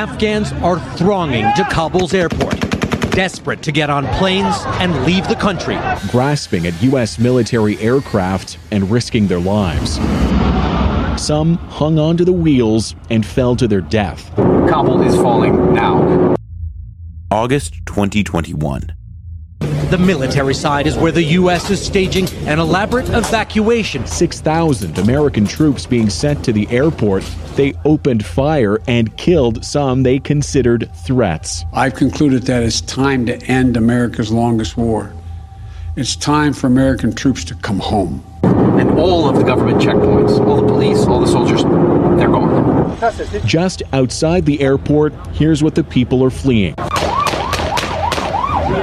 Afghans are thronging to Kabul's airport, desperate to get on planes and leave the country. grasping at U.S. military aircraft and risking their lives. Some hung onto the wheels and fell to their death. Kabul is falling now. August 2021. The military side is where the U.S. is staging an elaborate evacuation. 6,000 American troops being sent to the airport. They opened fire and killed some they considered threats. I've concluded that it's time to end America's longest war. It's time for American troops to come home. And all of the government checkpoints, all the police, all the soldiers, they're gone. Just outside the airport, here's what the people are fleeing.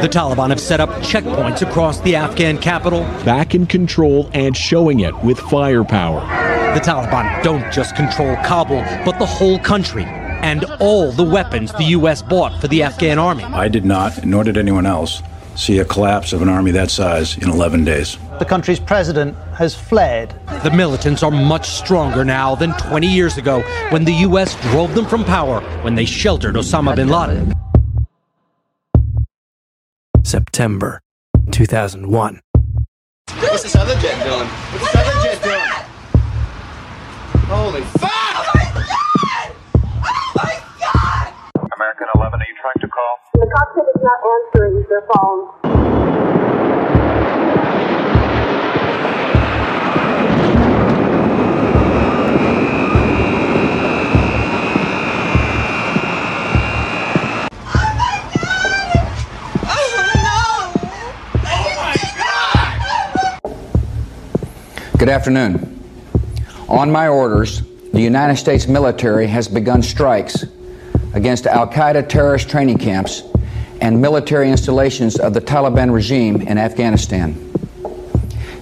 The Taliban have set up checkpoints across the Afghan capital. Back in control and showing it with firepower. The Taliban don't just control Kabul, but the whole country and all the weapons the U.S. bought for the Afghan army. I did not, nor did anyone else, see a collapse of an army that size in 11 days. The country's president has fled. The militants are much stronger now than 20 years ago when the U.S. drove them from power when they sheltered Osama bin Laden. September 2001. What's this other jet doing? What's this other jet doing? Holy fuck! My God! Oh my God! American 11, are you trying to call? The cockpit is not answering their phone. Good afternoon. On my orders, the United States military has begun strikes against Al Qaeda terrorist training camps and military installations of the Taliban regime in Afghanistan.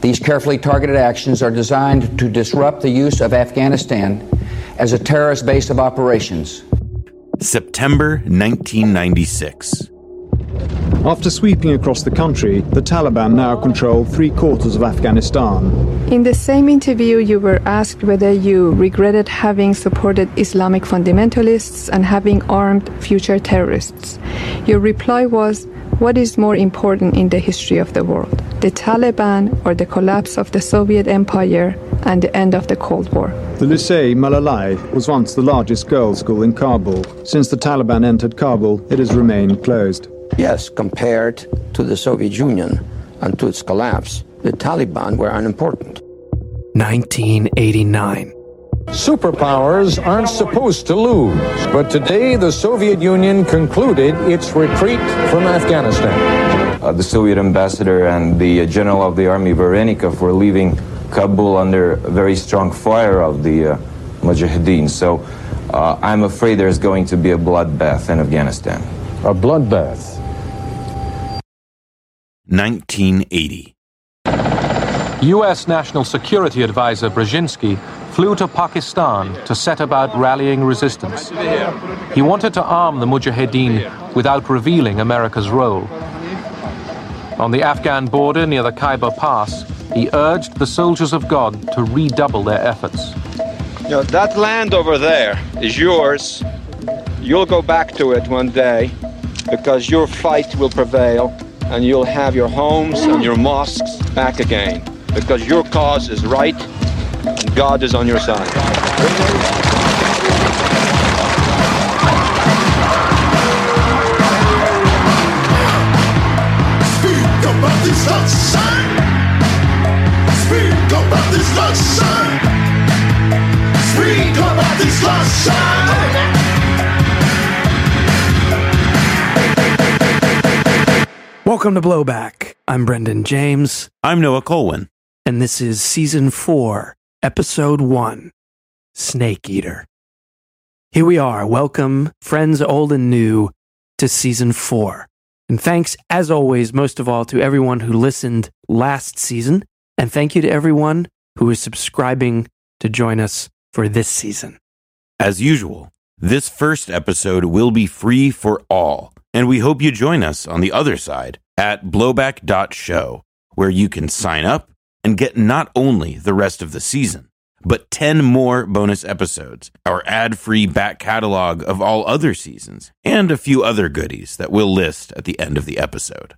These carefully targeted actions are designed to disrupt the use of Afghanistan as a terrorist base of operations. September 1996. After sweeping across the country, the Taliban now control three quarters of Afghanistan. In the same interview, you were asked whether you regretted having supported Islamic fundamentalists and having armed future terrorists. Your reply was, What is more important in the history of the world, the Taliban or the collapse of the Soviet Empire and the end of the Cold War? The Lycée Malalai was once the largest girls' school in Kabul. Since the Taliban entered Kabul, it has remained closed. Yes, compared to the Soviet Union and to its collapse, the Taliban were unimportant. 1989. Superpowers aren't supposed to lose, but today the Soviet Union concluded its retreat from Afghanistan. Uh, the Soviet ambassador and the uh, general of the army, Varenikov, were leaving Kabul under very strong fire of the uh, Mujahideen. So uh, I'm afraid there's going to be a bloodbath in Afghanistan. A bloodbath. 1980. U.S. National Security Advisor Brzezinski flew to Pakistan to set about rallying resistance. He wanted to arm the Mujahideen without revealing America's role. On the Afghan border near the Khyber Pass, he urged the soldiers of God to redouble their efforts. You know, that land over there is yours. You'll go back to it one day because your fight will prevail and you'll have your homes and your mosques back again because your cause is right and God is on your side. Speak about this sunshine. Speak about this sunshine. Speak about this sunshine. Welcome to Blowback. I'm Brendan James. I'm Noah Kulwin. And this is Season 4, Episode 1 Snake Eater. Here we are. Welcome, friends old and new, to Season 4. And thanks, as always, most of all, to everyone who listened last season. And thank you to everyone who is subscribing to join us for this season. As usual, this first episode will be free for all. And we hope you join us on the other side at blowback.show, where you can sign up and get not only the rest of the season, but 10 more bonus episodes, our ad free back catalog of all other seasons, and a few other goodies that we'll list at the end of the episode.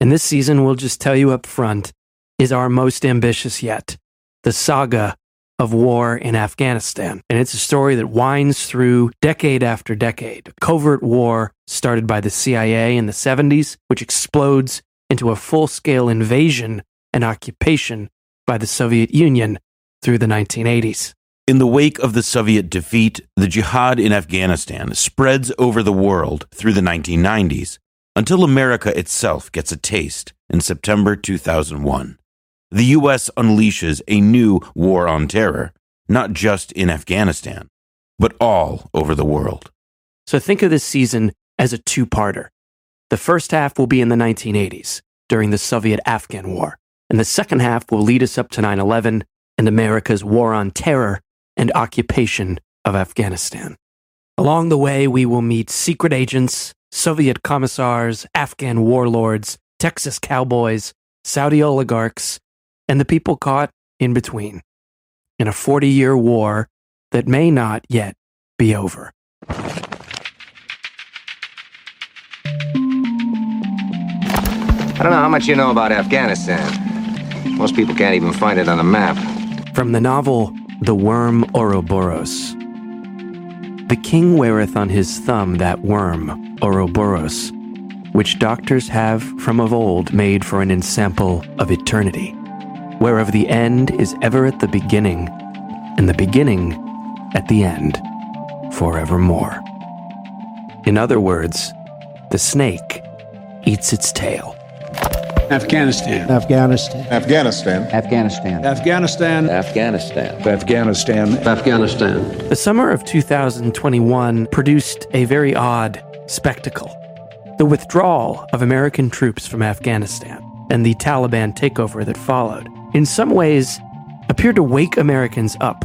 And this season, we'll just tell you up front, is our most ambitious yet the saga of war in Afghanistan. And it's a story that winds through decade after decade. Covert war started by the CIA in the 70s, which explodes into a full scale invasion and occupation by the Soviet Union through the 1980s. In the wake of the Soviet defeat, the jihad in Afghanistan spreads over the world through the 1990s until America itself gets a taste in September 2001 the U.S. unleashes a new war on terror, not just in Afghanistan, but all over the world. So think of this season as a two parter. The first half will be in the 1980s, during the Soviet Afghan War, and the second half will lead us up to 9 11 and America's war on terror and occupation of Afghanistan. Along the way, we will meet secret agents, Soviet commissars, Afghan warlords, Texas cowboys, Saudi oligarchs, and the people caught in between in a 40 year war that may not yet be over. I don't know how much you know about Afghanistan. Most people can't even find it on a map. From the novel The Worm Ouroboros. The king weareth on his thumb that worm, Ouroboros, which doctors have from of old made for an ensample of eternity whereof the end is ever at the beginning, and the beginning at the end, forevermore. In other words, the snake eats its tail. Afghanistan. Afghanistan. Afghanistan. Afghanistan. Afghanistan. Afghanistan. Afghanistan. Afghanistan. The summer of 2021 produced a very odd spectacle the withdrawal of American troops from Afghanistan and the Taliban takeover that followed in some ways, appeared to wake Americans up,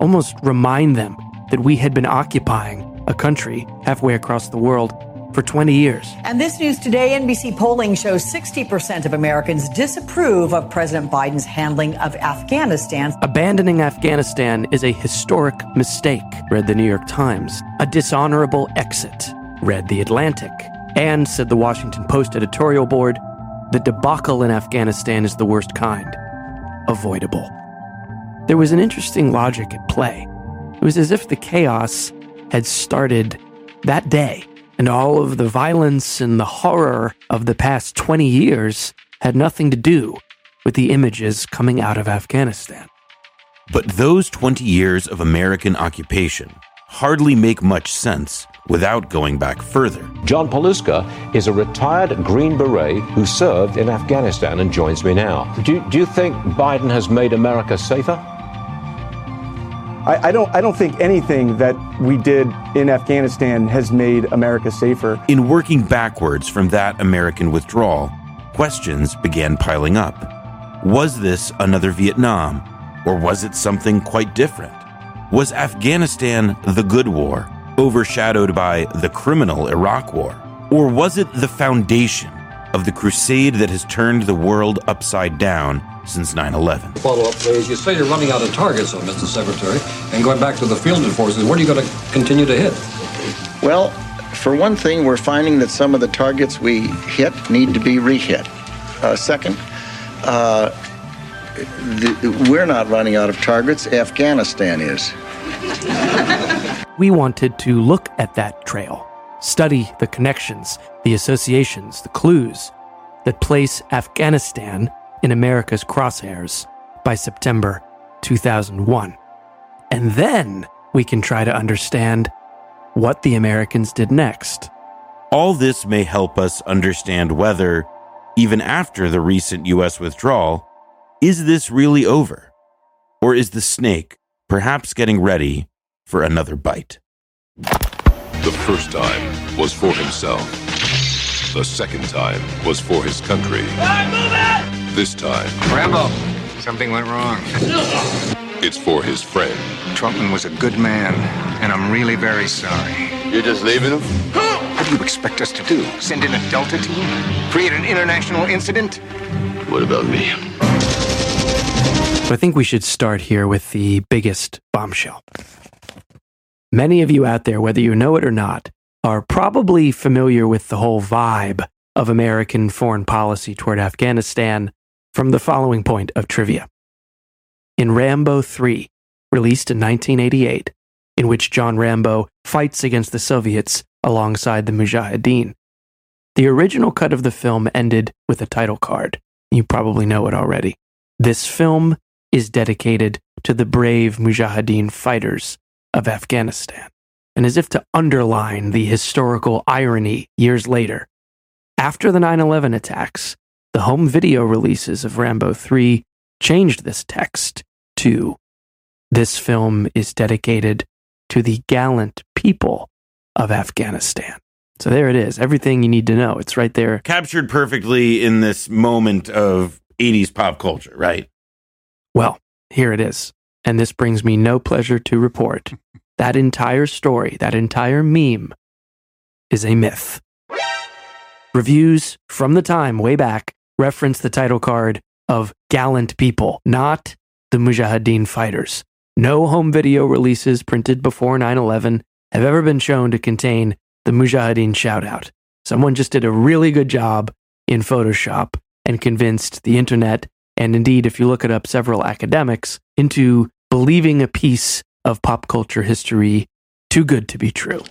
almost remind them that we had been occupying a country halfway across the world for 20 years. And this news today NBC polling shows 60% of Americans disapprove of President Biden's handling of Afghanistan. Abandoning Afghanistan is a historic mistake, read the New York Times. A dishonorable exit, read The Atlantic. And, said the Washington Post editorial board, the debacle in Afghanistan is the worst kind avoidable. There was an interesting logic at play. It was as if the chaos had started that day, and all of the violence and the horror of the past 20 years had nothing to do with the images coming out of Afghanistan. But those 20 years of American occupation hardly make much sense without going back further. John Paluska is a retired Green Beret who served in Afghanistan and joins me now. Do, do you think Biden has made America safer? I, I, don't. I don't think anything that we did in Afghanistan has made America safer. In working backwards from that American withdrawal, questions began piling up. Was this another Vietnam, or was it something quite different? Was Afghanistan the good war? Overshadowed by the criminal Iraq War? Or was it the foundation of the crusade that has turned the world upside down since 9 11? Follow up, please. You say you're running out of targets, though, Mr. Secretary, and going back to the field forces. Where are you going to continue to hit? Well, for one thing, we're finding that some of the targets we hit need to be rehit. Uh, second, uh, the, we're not running out of targets, Afghanistan is. We wanted to look at that trail, study the connections, the associations, the clues that place Afghanistan in America's crosshairs by September 2001. And then we can try to understand what the Americans did next. All this may help us understand whether, even after the recent U.S. withdrawal, is this really over? Or is the snake perhaps getting ready for another bite. The first time was for himself. The second time was for his country. This time. Rambo, something went wrong. It's for his friend. Trautman was a good man, and I'm really very sorry. You're just leaving him? What do you expect us to do? Send in a Delta team? Create an international incident? What about me? So I think we should start here with the biggest bombshell. Many of you out there, whether you know it or not, are probably familiar with the whole vibe of American foreign policy toward Afghanistan from the following point of trivia. In Rambo 3, released in 1988, in which John Rambo fights against the Soviets alongside the Mujahideen, the original cut of the film ended with a title card. You probably know it already. This film is dedicated to the brave Mujahideen fighters of Afghanistan. And as if to underline the historical irony years later, after the 9 11 attacks, the home video releases of Rambo 3 changed this text to This film is dedicated to the gallant people of Afghanistan. So there it is. Everything you need to know. It's right there. Captured perfectly in this moment of 80s pop culture, right? Well, here it is. And this brings me no pleasure to report. That entire story, that entire meme, is a myth. Reviews from the time way back reference the title card of Gallant People, not the Mujahideen fighters. No home video releases printed before 9 11 have ever been shown to contain the Mujahideen shoutout. Someone just did a really good job in Photoshop and convinced the internet, and indeed, if you look it up, several academics, into believing a piece of pop culture history too good to be true.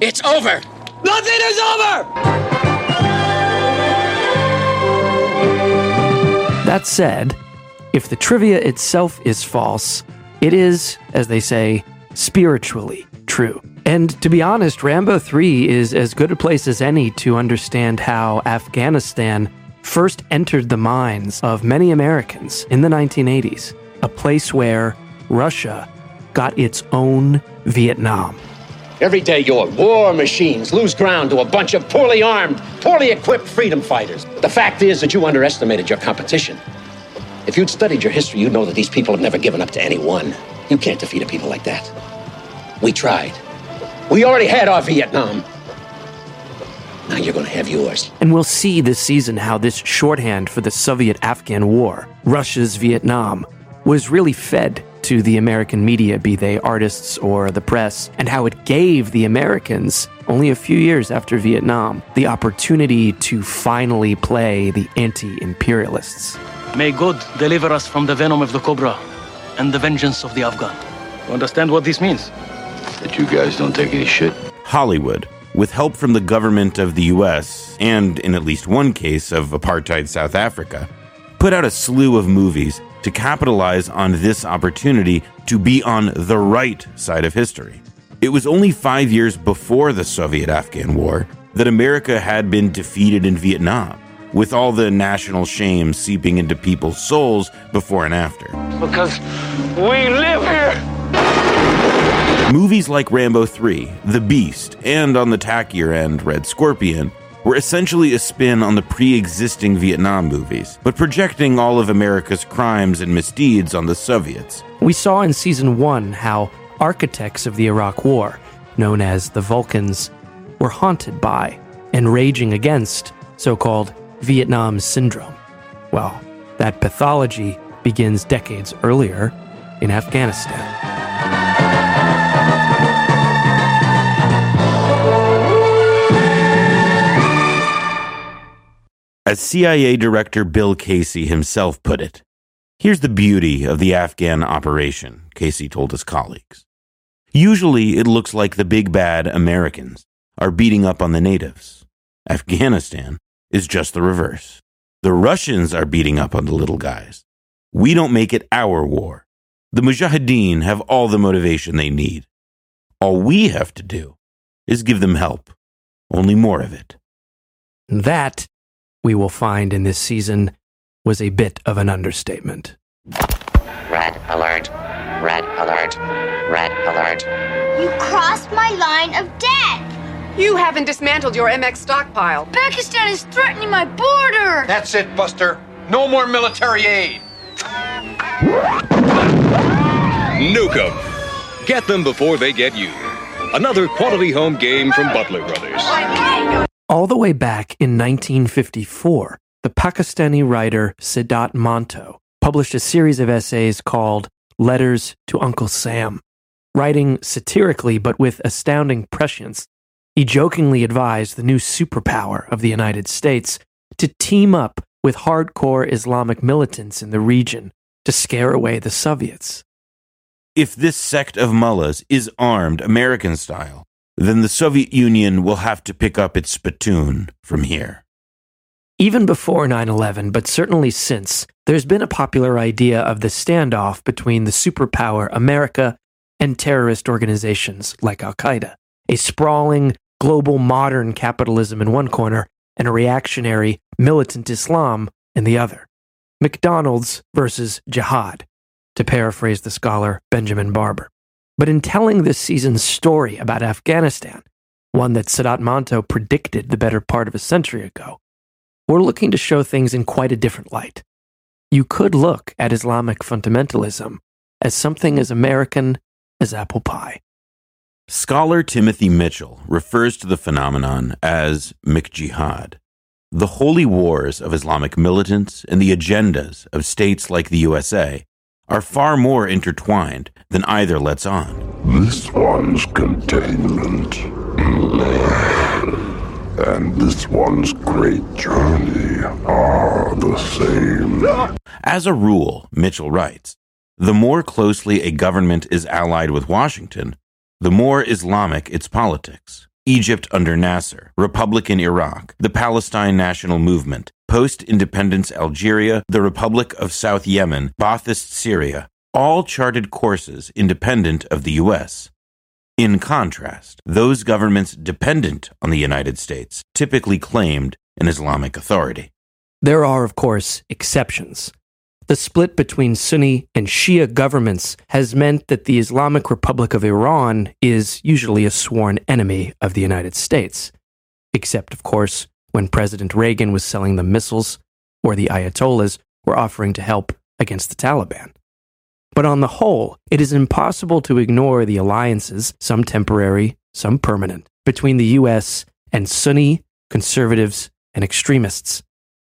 It's over! Nothing is over! That said, if the trivia itself is false, it is, as they say, spiritually true. And to be honest, Rambo 3 is as good a place as any to understand how Afghanistan first entered the minds of many Americans in the 1980s, a place where Russia got its own Vietnam. Every day your war machines lose ground to a bunch of poorly armed, poorly equipped freedom fighters. The fact is that you underestimated your competition. If you'd studied your history, you'd know that these people have never given up to anyone. You can't defeat a people like that. We tried. We already had our Vietnam. Now you're going to have yours. And we'll see this season how this shorthand for the Soviet Afghan War, Russia's Vietnam, was really fed to the American media, be they artists or the press, and how it gave the Americans, only a few years after Vietnam, the opportunity to finally play the anti imperialists. May God deliver us from the venom of the cobra and the vengeance of the Afghan. You understand what this means? That you guys don't take any shit? Hollywood, with help from the government of the US, and in at least one case of apartheid South Africa, put out a slew of movies to capitalize on this opportunity to be on the right side of history. It was only five years before the Soviet Afghan War that America had been defeated in Vietnam, with all the national shame seeping into people's souls before and after. Because we live here. Movies like Rambo 3, The Beast, and on the tackier end, Red Scorpion, were essentially a spin on the pre existing Vietnam movies, but projecting all of America's crimes and misdeeds on the Soviets. We saw in season one how architects of the Iraq War, known as the Vulcans, were haunted by and raging against so called Vietnam Syndrome. Well, that pathology begins decades earlier in Afghanistan. As CIA Director Bill Casey himself put it, here's the beauty of the Afghan operation, Casey told his colleagues. Usually it looks like the big bad Americans are beating up on the natives. Afghanistan is just the reverse. The Russians are beating up on the little guys. We don't make it our war. The Mujahideen have all the motivation they need. All we have to do is give them help, only more of it. That, we will find in this season, was a bit of an understatement. Red alert. Red alert. Red alert. You crossed my line of death. You haven't dismantled your MX stockpile. Pakistan is threatening my border. That's it, Buster. No more military aid. Nuke 'em. Get them before they get you. Another quality home game from Butler Brothers. All the way back in 1954, the Pakistani writer Saadat Manto published a series of essays called Letters to Uncle Sam. Writing satirically but with astounding prescience, he jokingly advised the new superpower of the United States to team up with hardcore Islamic militants in the region to scare away the Soviets. If this sect of mullahs is armed American style, then the Soviet Union will have to pick up its spittoon from here. Even before 9 11, but certainly since, there's been a popular idea of the standoff between the superpower America and terrorist organizations like Al Qaeda, a sprawling, global modern capitalism in one corner and a reactionary militant Islam in the other. McDonald's versus jihad, to paraphrase the scholar Benjamin Barber. But in telling this season's story about Afghanistan, one that Saadat Manto predicted the better part of a century ago, we're looking to show things in quite a different light. You could look at Islamic fundamentalism as something as American as apple pie. Scholar Timothy Mitchell refers to the phenomenon as McJihad. The holy wars of Islamic militants and the agendas of states like the USA are far more intertwined than either lets on. This one's containment and this one's great journey are the same. As a rule, Mitchell writes, the more closely a government is allied with Washington, the more Islamic its politics. Egypt under Nasser, Republican Iraq, the Palestine National Movement, post independence Algeria, the Republic of South Yemen, Ba'athist Syria, all charted courses independent of the U.S. In contrast, those governments dependent on the United States typically claimed an Islamic authority. There are, of course, exceptions. The split between Sunni and Shia governments has meant that the Islamic Republic of Iran is usually a sworn enemy of the United States. Except, of course, when President Reagan was selling them missiles or the Ayatollahs were offering to help against the Taliban. But on the whole, it is impossible to ignore the alliances, some temporary, some permanent, between the US and Sunni, conservatives, and extremists.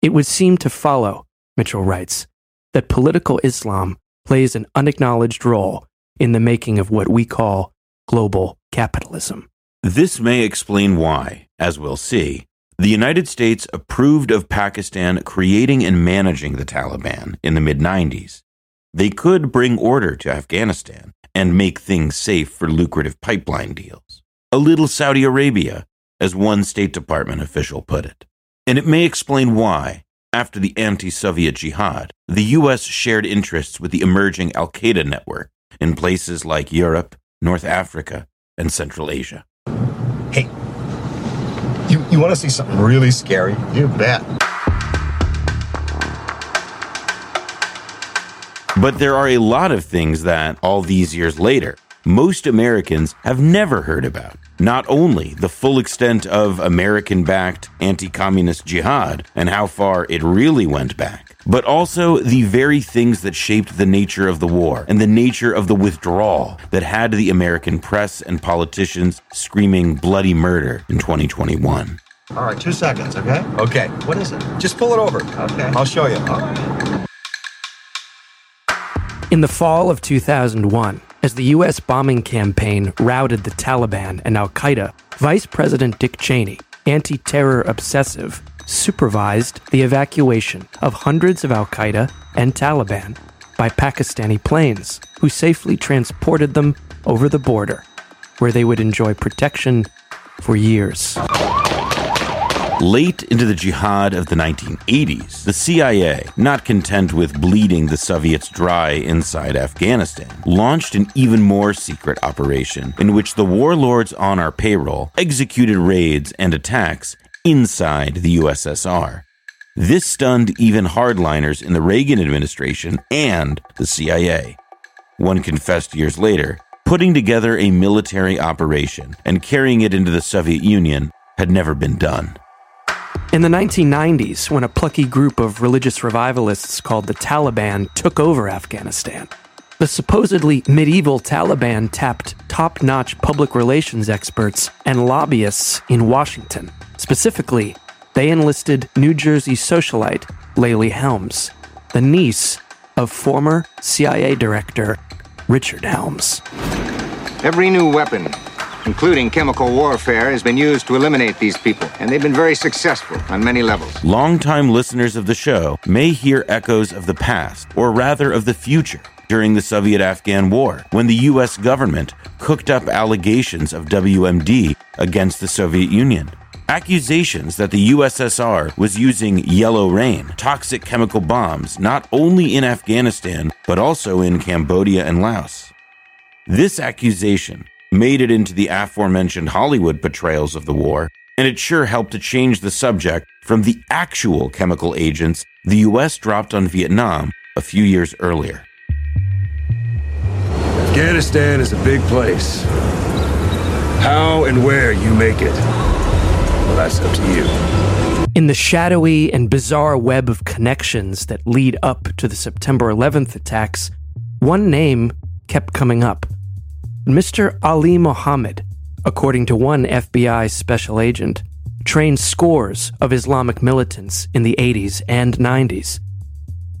It would seem to follow, Mitchell writes, that political Islam plays an unacknowledged role in the making of what we call global capitalism. This may explain why, as we'll see, the United States approved of Pakistan creating and managing the Taliban in the mid 90s they could bring order to Afghanistan and make things safe for lucrative pipeline deals. A little Saudi Arabia, as one State Department official put it. And it may explain why, after the anti Soviet jihad, the U.S. shared interests with the emerging Al Qaeda network in places like Europe, North Africa, and Central Asia. Hey, you, you want to see something really scary? You bet. But there are a lot of things that, all these years later, most Americans have never heard about. Not only the full extent of American backed anti communist jihad and how far it really went back, but also the very things that shaped the nature of the war and the nature of the withdrawal that had the American press and politicians screaming bloody murder in 2021. All right, two seconds, okay? Okay. What is it? Just pull it over. Okay. I'll show you. In the fall of 2001, as the U.S. bombing campaign routed the Taliban and Al Qaeda, Vice President Dick Cheney, anti terror obsessive, supervised the evacuation of hundreds of Al Qaeda and Taliban by Pakistani planes, who safely transported them over the border, where they would enjoy protection for years. Late into the jihad of the 1980s, the CIA, not content with bleeding the Soviets dry inside Afghanistan, launched an even more secret operation in which the warlords on our payroll executed raids and attacks inside the USSR. This stunned even hardliners in the Reagan administration and the CIA. One confessed years later, putting together a military operation and carrying it into the Soviet Union had never been done. In the 1990s, when a plucky group of religious revivalists called the Taliban took over Afghanistan, the supposedly medieval Taliban tapped top notch public relations experts and lobbyists in Washington. Specifically, they enlisted New Jersey socialite Layli Helms, the niece of former CIA Director Richard Helms. Every new weapon, including chemical warfare, has been used to eliminate these people, and they've been very successful on many levels. Longtime listeners of the show may hear echoes of the past, or rather of the future, during the Soviet Afghan War, when the U.S. government cooked up allegations of WMD against the Soviet Union. Accusations that the USSR was using yellow rain, toxic chemical bombs, not only in Afghanistan, but also in Cambodia and Laos. This accusation made it into the aforementioned Hollywood portrayals of the war, and it sure helped to change the subject from the actual chemical agents the US dropped on Vietnam a few years earlier. Afghanistan is a big place. How and where you make it, well, that's up to you. In the shadowy and bizarre web of connections that lead up to the September 11th attacks, one name kept coming up Mr. Ali Mohammed, according to one FBI special agent, trained scores of Islamic militants in the 80s and 90s.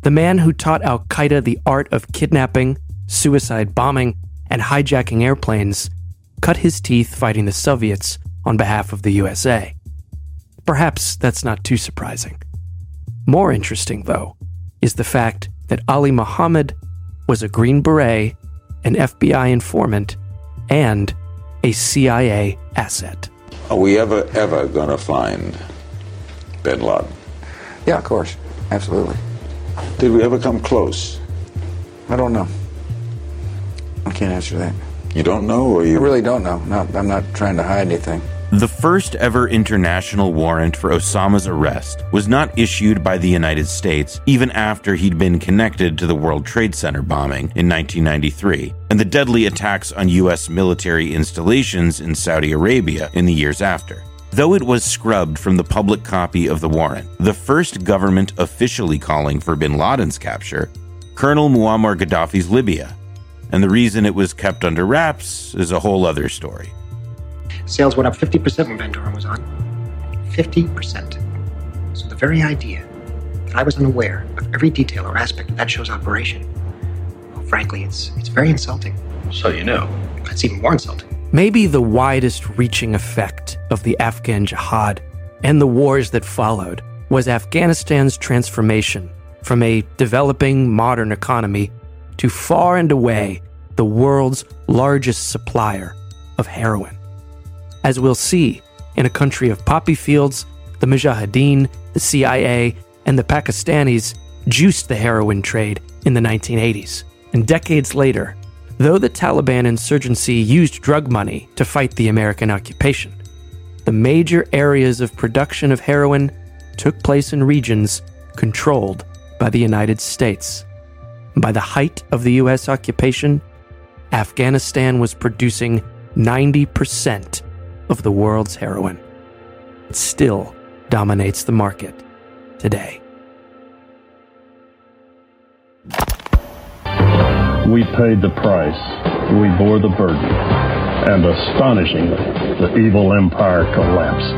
The man who taught Al Qaeda the art of kidnapping, suicide bombing, and hijacking airplanes cut his teeth fighting the Soviets on behalf of the USA. Perhaps that's not too surprising. More interesting, though, is the fact that Ali Mohammed was a Green Beret an FBI informant, and a CIA asset. Are we ever, ever going to find bin Laden? Yeah, of course. Absolutely. Did we ever come close? I don't know. I can't answer that. You don't know, or you? I really don't know. Not, I'm not trying to hide anything. The first ever international warrant for Osama's arrest was not issued by the United States even after he'd been connected to the World Trade Center bombing in 1993 and the deadly attacks on U.S. military installations in Saudi Arabia in the years after. Though it was scrubbed from the public copy of the warrant, the first government officially calling for bin Laden's capture, Colonel Muammar Gaddafi's Libya. And the reason it was kept under wraps is a whole other story. Sales went up 50% when Van Doren was on. 50%. So the very idea that I was unaware of every detail or aspect of that show's operation, well, frankly, it's, it's very insulting. So you know. That's even more insulting. Maybe the widest reaching effect of the Afghan jihad and the wars that followed was Afghanistan's transformation from a developing modern economy to far and away the world's largest supplier of heroin. As we'll see, in a country of poppy fields, the Mujahideen, the CIA, and the Pakistanis juiced the heroin trade in the 1980s. And decades later, though the Taliban insurgency used drug money to fight the American occupation, the major areas of production of heroin took place in regions controlled by the United States. By the height of the U.S. occupation, Afghanistan was producing 90% of the world's heroin. It still dominates the market today. We paid the price. We bore the burden. And astonishingly, the evil empire collapsed.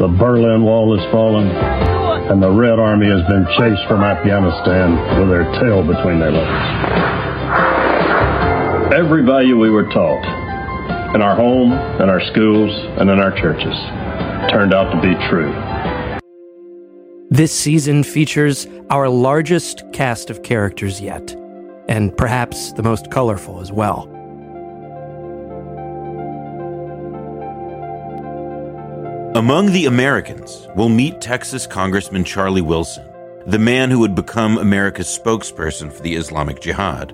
The Berlin Wall has fallen, and the Red Army has been chased from Afghanistan with their tail between their legs. Every value we were taught in our home, in our schools, and in our churches turned out to be true. This season features our largest cast of characters yet, and perhaps the most colorful as well. Among the Americans, we'll meet Texas Congressman Charlie Wilson, the man who would become America's spokesperson for the Islamic Jihad,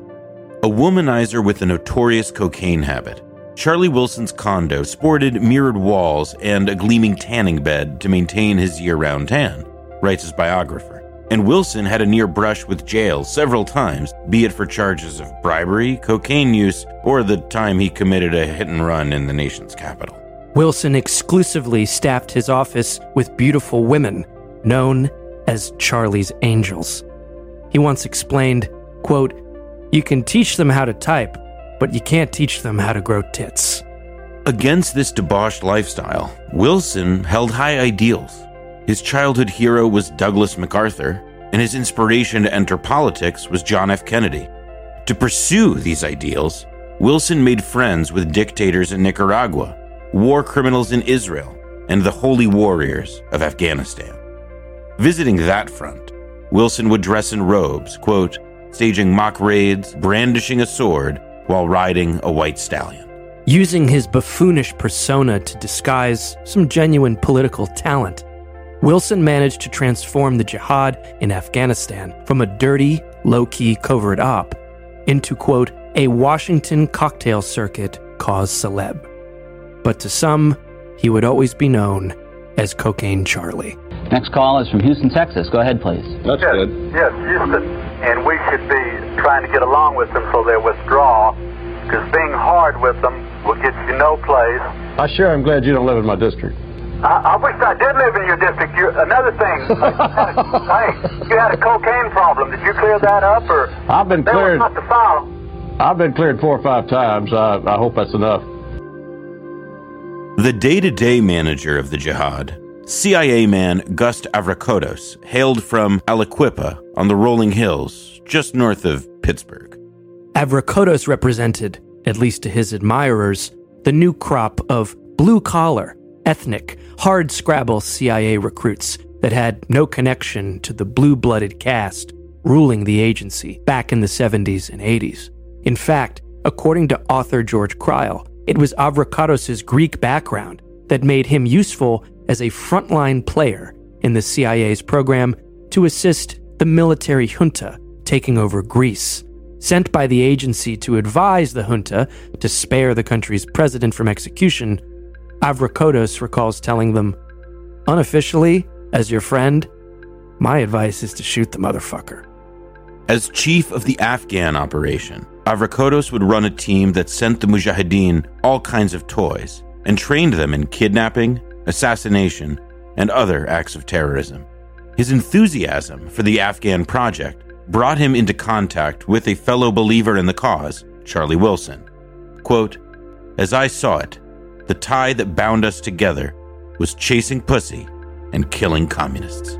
a womanizer with a notorious cocaine habit. Charlie Wilson's condo sported mirrored walls and a gleaming tanning bed to maintain his year round tan, writes his biographer. And Wilson had a near brush with jail several times, be it for charges of bribery, cocaine use, or the time he committed a hit and run in the nation's capital. Wilson exclusively staffed his office with beautiful women, known as Charlie's Angels. He once explained, quote, You can teach them how to type, but you can't teach them how to grow tits. Against this debauched lifestyle, Wilson held high ideals. His childhood hero was Douglas MacArthur, and his inspiration to enter politics was John F. Kennedy. To pursue these ideals, Wilson made friends with dictators in Nicaragua, war criminals in Israel, and the holy warriors of Afghanistan. Visiting that front, Wilson would dress in robes, quote, staging mock raids, brandishing a sword while riding a white stallion. Using his buffoonish persona to disguise some genuine political talent, Wilson managed to transform the jihad in Afghanistan from a dirty, low key covert op into, quote, a Washington cocktail circuit cause celeb. But to some, he would always be known as Cocaine Charlie. Next call is from Houston, Texas. Go ahead, please. That's yes, good. Yes, Houston. And we should be trying to get along with them so they'll withdraw, because being hard with them will get you no place. I sure am glad you don't live in my district. I, I wish I did live in your district. You, another thing, hey, you had a cocaine problem. Did you clear that up, or I've been cleared. not the file? I've been cleared four or five times. I, I hope that's enough. The day to day manager of the jihad, CIA man Gust Avrakotos, hailed from Aliquippa on the rolling hills just north of Pittsburgh. Avrakotos represented, at least to his admirers, the new crop of blue collar, ethnic, hard scrabble CIA recruits that had no connection to the blue blooded caste ruling the agency back in the 70s and 80s. In fact, according to author George Crile, it was Avrakotos' Greek background that made him useful as a frontline player in the CIA's program to assist the military junta taking over Greece. Sent by the agency to advise the junta to spare the country's president from execution, Avrakotos recalls telling them, unofficially, as your friend, my advice is to shoot the motherfucker. As chief of the Afghan operation, Avrakotos would run a team that sent the Mujahideen all kinds of toys and trained them in kidnapping, assassination, and other acts of terrorism. His enthusiasm for the Afghan project brought him into contact with a fellow believer in the cause, Charlie Wilson. Quote, As I saw it, the tie that bound us together was chasing pussy and killing communists.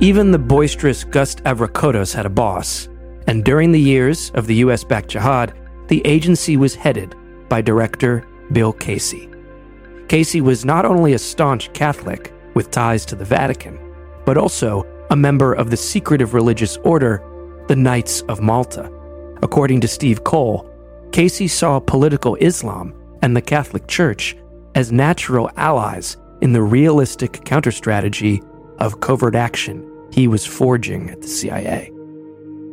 Even the boisterous Gust Avrakotos had a boss, and during the years of the US backed jihad, the agency was headed by director Bill Casey. Casey was not only a staunch Catholic with ties to the Vatican, but also a member of the secretive religious order, the Knights of Malta. According to Steve Coll, Casey saw political Islam and the Catholic Church as natural allies in the realistic counterstrategy of covert action he was forging at the CIA.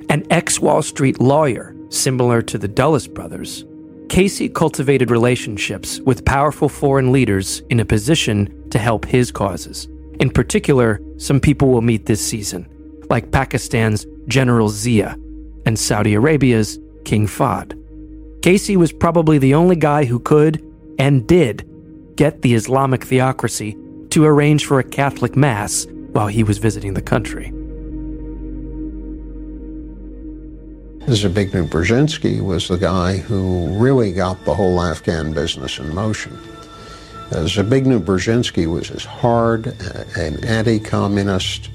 An ex Wall Street lawyer, similar to the Dulles brothers, Casey cultivated relationships with powerful foreign leaders in a position to help his causes. In particular, some people will meet this season, like Pakistan's General Zia and Saudi Arabia's King Fahd. Casey was probably the only guy who could, and did, get the Islamic theocracy to arrange for a Catholic Mass while he was visiting the country. Zbigniew Brzezinski was the guy who really got the whole Afghan business in motion. Uh, Zbigniew Brzezinski was as hard uh, an anti-communist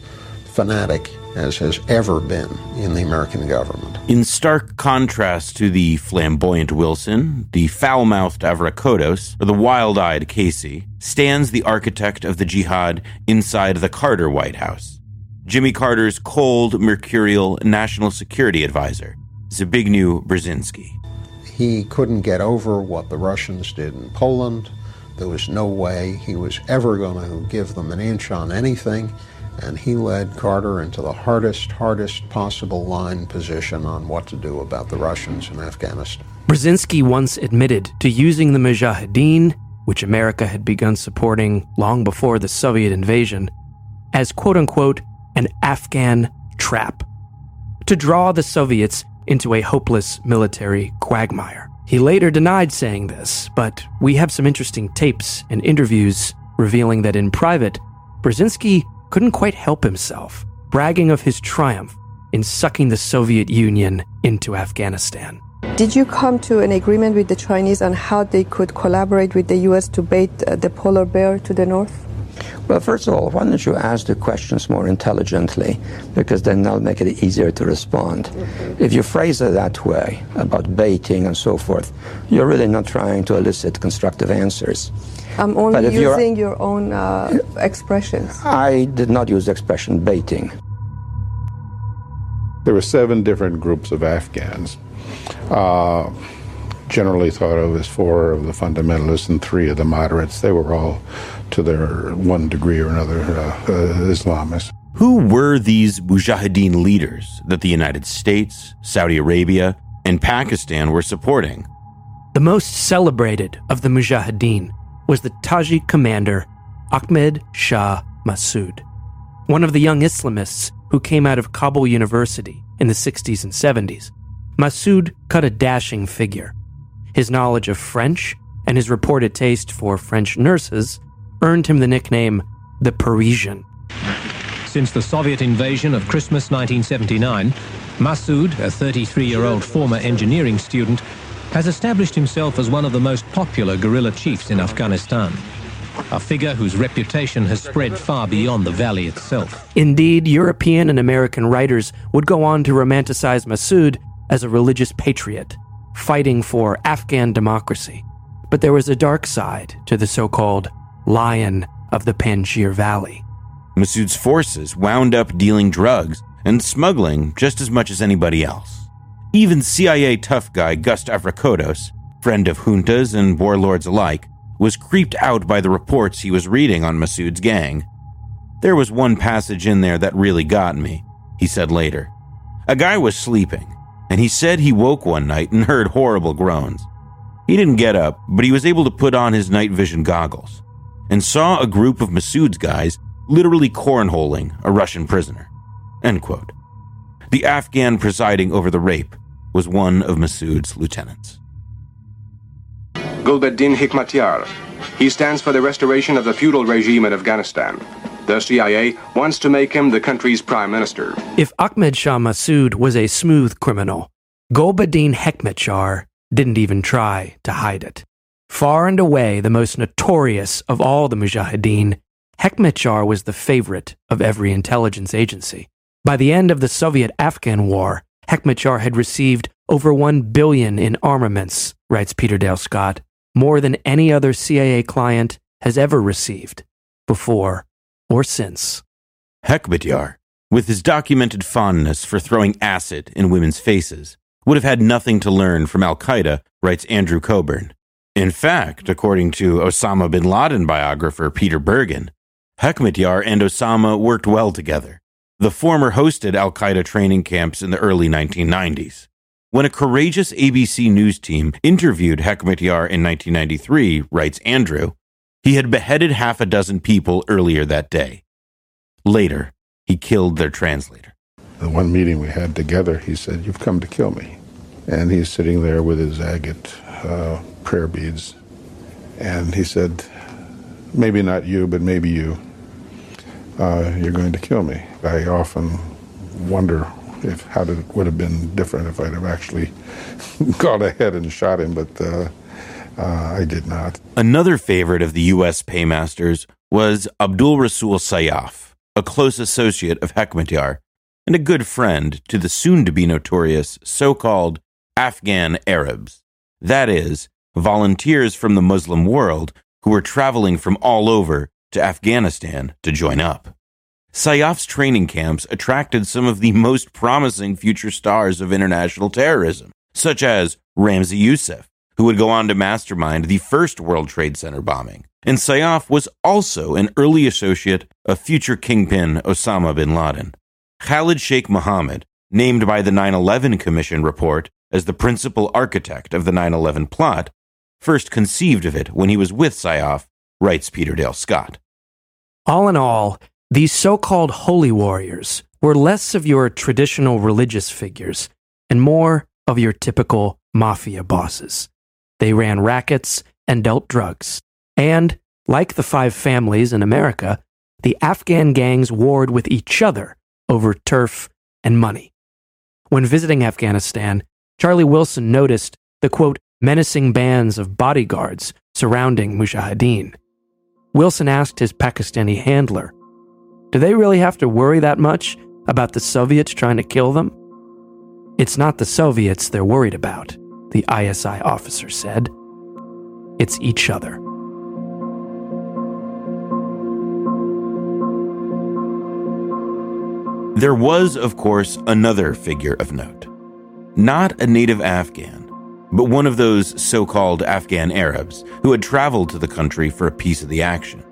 fanatic as has ever been in the American government. In stark contrast to the flamboyant Wilson, the foul mouthed Avrakotos, or the wild eyed Casey, stands the architect of the jihad inside the Carter White House. Jimmy Carter's cold, mercurial national security advisor, Zbigniew Brzezinski. He couldn't get over what the Russians did in Poland. There was no way he was ever going to give them an inch on anything and he led Carter into the hardest, hardest possible line position on what to do about the Russians in Afghanistan. Brzezinski once admitted to using the Mujahideen, which America had begun supporting long before the Soviet invasion, as quote unquote an Afghan trap to draw the Soviets into a hopeless military quagmire. He later denied saying this, but we have some interesting tapes and interviews revealing that in private, Brzezinski couldn't quite help himself, bragging of his triumph in sucking the Soviet Union into Afghanistan. Did you come to an agreement with the Chinese on how they could collaborate with the US to bait uh, the polar bear to the north? Well, first of all, why don't you ask the questions more intelligently? Because then that'll make it easier to respond. If you phrase it that way, about baiting and so forth, you're really not trying to elicit constructive answers. I'm only using your own uh, expressions. I did not use the expression baiting. There were seven different groups of Afghans. Uh, generally thought of as four of the fundamentalists and three of the moderates. They were all, to their one degree or another, uh, uh, Islamists. Who were these Mujahideen leaders that the United States, Saudi Arabia, and Pakistan were supporting? The most celebrated of the Mujahideen was the Tajik commander Ahmed Shah Massoud, one of the young Islamists who came out of Kabul University in the 60s and 70s. Massoud cut a dashing figure. His knowledge of French and his reported taste for French nurses earned him the nickname the Parisian. Since the Soviet invasion of Christmas 1979, Massoud, a 33 year old former engineering student, has established himself as one of the most popular guerrilla chiefs in Afghanistan. A figure whose reputation has spread far beyond the valley itself. Indeed, European and American writers would go on to romanticize Massoud as a religious patriot, fighting for Afghan democracy. But there was a dark side to the so called Lion of the Panjshir Valley. Massoud's forces wound up dealing drugs and smuggling just as much as anybody else. Even CIA tough guy Gust Avrakotos, friend of juntas and warlords alike, was creeped out by the reports he was reading on Massoud's gang. There was one passage in there that really got me, he said later. A guy was sleeping, and he said he woke one night and heard horrible groans. He didn't get up, but he was able to put on his night vision goggles and saw a group of Massoud's guys literally cornholing a Russian prisoner. End quote. The Afghan presiding over the rape was one of Massoud's lieutenants. Gulbuddin Hekmatyar. He stands for the restoration of the feudal regime in Afghanistan. The CIA wants to make him the country's prime minister. If Ahmed Shah Massoud was a smooth criminal, Gulbuddin Hekmatyar didn't even try to hide it. Far and away the most notorious of all the Mujahideen, Hekmatyar was the favorite of every intelligence agency. By the end of the Soviet Afghan War, Hekmatyar had received over 1 billion in armaments, writes Peter Dale Scott, more than any other CIA client has ever received, before or since. Hekmatyar, with his documented fondness for throwing acid in women's faces, would have had nothing to learn from Al Qaeda, writes Andrew Cockburn. In fact, according to Osama bin Laden biographer Peter Bergen, Hekmatyar and Osama worked well together. The former hosted Al Qaeda training camps in the early 1990s. When a courageous ABC News team interviewed Hekmatyar in 1993, writes Andrew, he had beheaded half a dozen people earlier that day. Later, he killed their translator. The one meeting we had together, he said, You've come to kill me. And he's sitting there with his agate uh, prayer beads. And he said, Maybe not you, but maybe you. Uh, you're going to kill me. I often wonder if how it would have been different if I'd have actually gone ahead and shot him, but uh, uh, I did not. Another favorite of the U.S. paymasters was Abdul Rasul Sayaf, a close associate of Hekmatyar and a good friend to the soon to be notorious so called Afghan Arabs. That is, volunteers from the Muslim world who were traveling from all over to Afghanistan to join up. Sayaf's training camps attracted some of the most promising future stars of international terrorism, such as Ramzi Youssef, who would go on to mastermind the first World Trade Center bombing. And Sayaf was also an early associate of future kingpin Osama bin Laden. Khalid Sheikh Mohammed, named by the 9 11 Commission report as the principal architect of the 9 11 plot, first conceived of it when he was with Sayaf, writes Peter Dale Scott. All in all, these so called holy warriors were less of your traditional religious figures and more of your typical mafia bosses. They ran rackets and dealt drugs. And, like the five families in America, the Afghan gangs warred with each other over turf and money. When visiting Afghanistan, Charlie Wilson noticed the quote, menacing bands of bodyguards surrounding Mujahideen. Wilson asked his Pakistani handler, Do they really have to worry that much about the Soviets trying to kill them? It's not the Soviets they're worried about, the ISI officer said. It's each other. There was, of course, another figure of note. Not a native Afghan, but one of those so called Afghan Arabs who had traveled to the country for a piece of the action.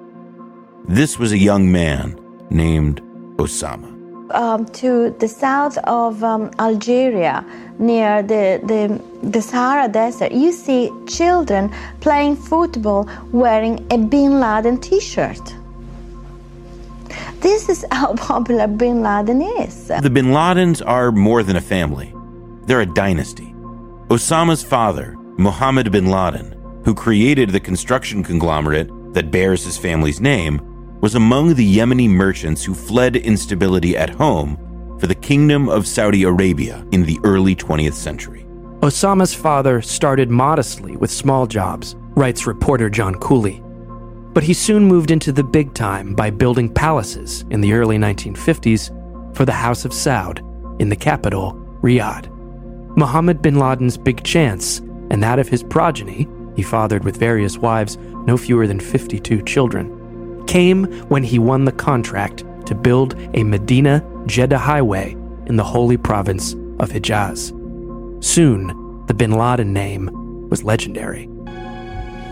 This was a young man named Osama. Um, to the south of um, Algeria, near the, the, the Sahara Desert, you see children playing football wearing a Bin Laden t shirt. This is how popular Bin Laden is. The Bin Ladens are more than a family, they're a dynasty. Osama's father, Mohammed bin Laden, who created the construction conglomerate that bears his family's name, was among the Yemeni merchants who fled instability at home for the Kingdom of Saudi Arabia in the early 20th century. Osama's father started modestly with small jobs, writes reporter John Cooley. But he soon moved into the big time by building palaces in the early 1950s for the House of Saud in the capital, Riyadh. Mohammed bin Laden's big chance, and that of his progeny, he fathered with various wives no fewer than 52 children, came when he won the contract to build a Medina Jeddah highway in the holy province of Hijaz. Soon, the bin Laden name was legendary.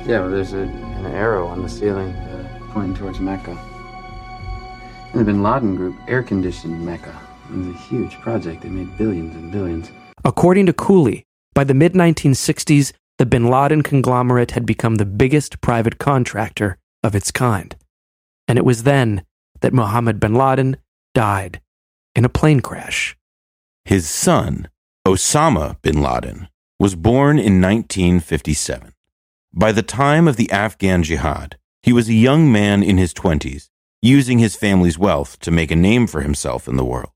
Yeah, well, there's a, an arrow on the ceiling uh, pointing towards Mecca. And the bin Laden group air conditioned Mecca. It was a huge project. They made billions and billions. According to Cooley, by the mid 1960s, the bin Laden conglomerate had become the biggest private contractor of its kind. And it was then that Mohammed bin Laden died in a plane crash. His son, Osama bin Laden, was born in 1957. By the time of the Afghan Jihad, he was a young man in his 20s, using his family's wealth to make a name for himself in the world.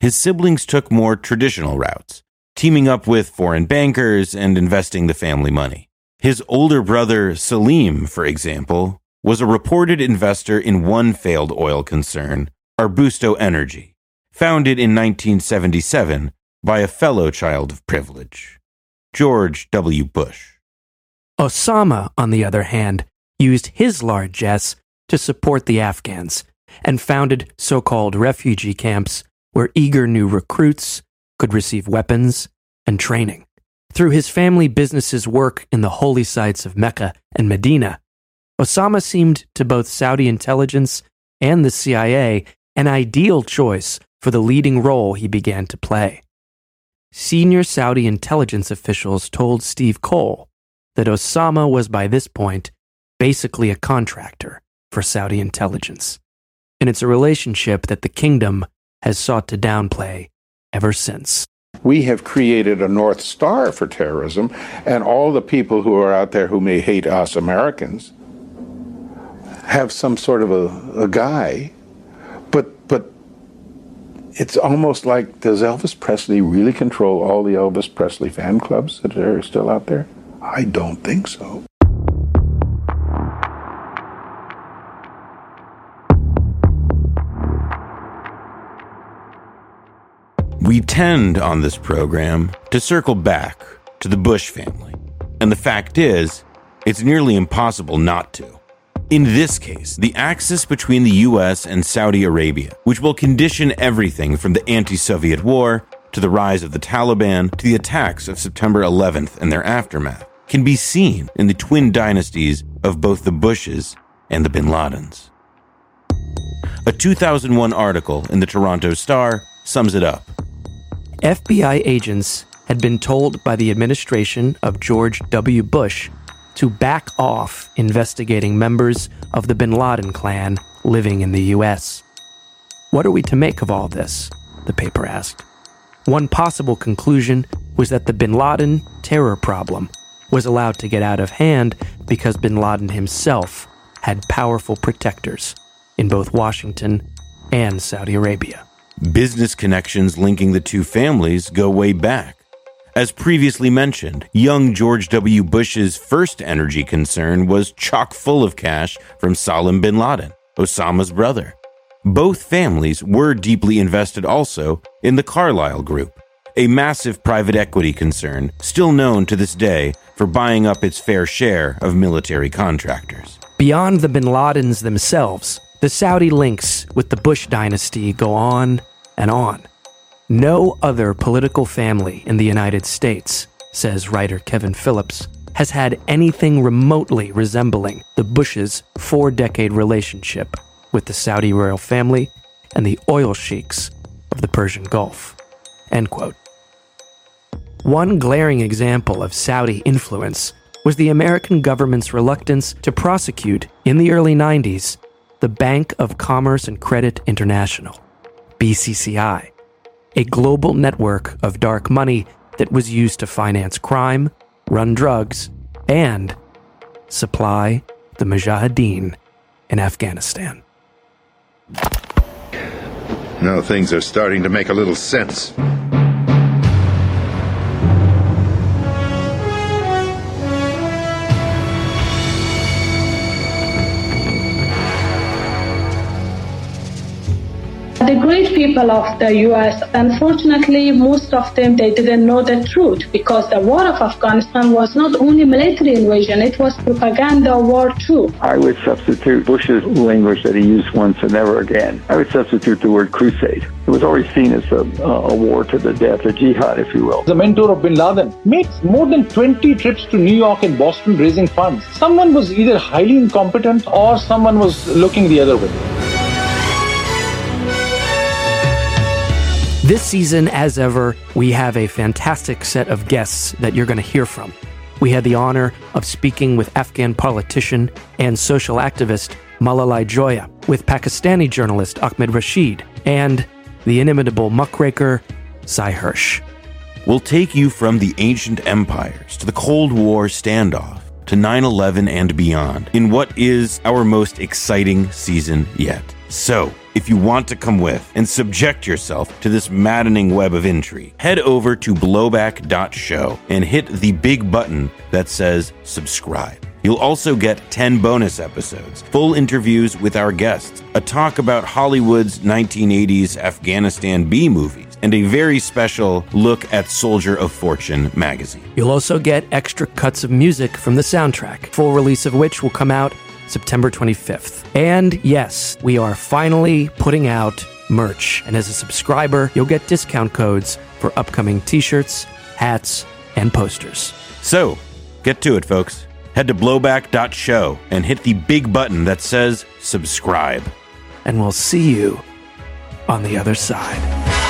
His siblings took more traditional routes, teaming up with foreign bankers and investing the family money. His older brother, Salim, for example, was a reported investor in one failed oil concern, Arbusto Energy, founded in 1977 by a fellow child of privilege, George W. Bush. Osama, on the other hand, used his largesse to support the Afghans and founded so called refugee camps where eager new recruits could receive weapons and training. Through his family business's work in the holy sites of Mecca and Medina, Osama seemed to both Saudi intelligence and the CIA an ideal choice for the leading role he began to play. Senior Saudi intelligence officials told Steve Coll that Osama was by this point basically a contractor for Saudi intelligence. And it's a relationship that the kingdom has sought to downplay ever since. We have created a North Star for terrorism, and all the people who are out there who may hate us Americans have some sort of a, a guy. But, but it's almost like does Elvis Presley really control all the Elvis Presley fan clubs that are still out there? I don't think so. We tend on this program to circle back to the Bush family. And the fact is, it's nearly impossible not to. In this case, the axis between the US and Saudi Arabia, which will condition everything from the anti Soviet war to the rise of the Taliban to the attacks of September 11th and their aftermath, can be seen in the twin dynasties of both the Bushes and the bin Ladens. A 2001 article in the Toronto Star sums it up. FBI agents had been told by the administration of George W. Bush to back off investigating members of the bin Laden clan living in the U.S. What are we to make of all this? The paper asked. One possible conclusion was that the bin Laden terror problem was allowed to get out of hand because bin Laden himself had powerful protectors in both Washington and Saudi Arabia. Business connections linking the two families go way back. As previously mentioned, young George W. Bush's first energy concern was chock full of cash from Salim bin Laden, Osama's brother. Both families were deeply invested also in the Carlyle Group, a massive private equity concern still known to this day for buying up its fair share of military contractors. Beyond the bin Ladens themselves, the Saudi links with the Bush dynasty go on and on. No other political family in the United States, says writer Kevin Phillips, has had anything remotely resembling the Bushes' four decade relationship with the Saudi royal family and the oil sheiks of the Persian Gulf. End quote. One glaring example of Saudi influence was the American government's reluctance to prosecute, in the early 90s, the Bank of Commerce and Credit International, BCCI, a global network of dark money that was used to finance crime, run drugs, and supply the Mujahideen in Afghanistan. Now things are starting to make a little sense. People of the US, unfortunately, most of them, they didn't know the truth because the war of Afghanistan was not only military invasion, it was propaganda war too. I would substitute Bush's language that he used once and never again. I would substitute the word crusade. It was always seen as a, uh, a war to the death, a jihad, if you will. The mentor of bin Laden makes more than 20 trips to New York and Boston raising funds. Someone was either highly incompetent or someone was looking the other way. This season, as ever, we have a fantastic set of guests that you're going to hear from. We had the honor of speaking with Afghan politician and social activist Malalai Joya, with Pakistani journalist Ahmed Rashid, and the inimitable muckraker Sy Hersh. We'll take you from the ancient empires to the Cold War standoff to 9 11 and beyond in what is our most exciting season yet. So, if you want to come with and subject yourself to this maddening web of intrigue, head over to blowback.show and hit the big button that says subscribe. You'll also get 10 bonus episodes, full interviews with our guests, a talk about Hollywood's 1980s Afghanistan B movies, and a very special look at Soldier of Fortune magazine. You'll also get extra cuts of music from the soundtrack, full release of which will come out September 25th. And yes, we are finally putting out merch. And as a subscriber, you'll get discount codes for upcoming t shirts, hats, and posters. So, get to it, folks. Head to blowback.show and hit the big button that says subscribe. And we'll see you on the other side.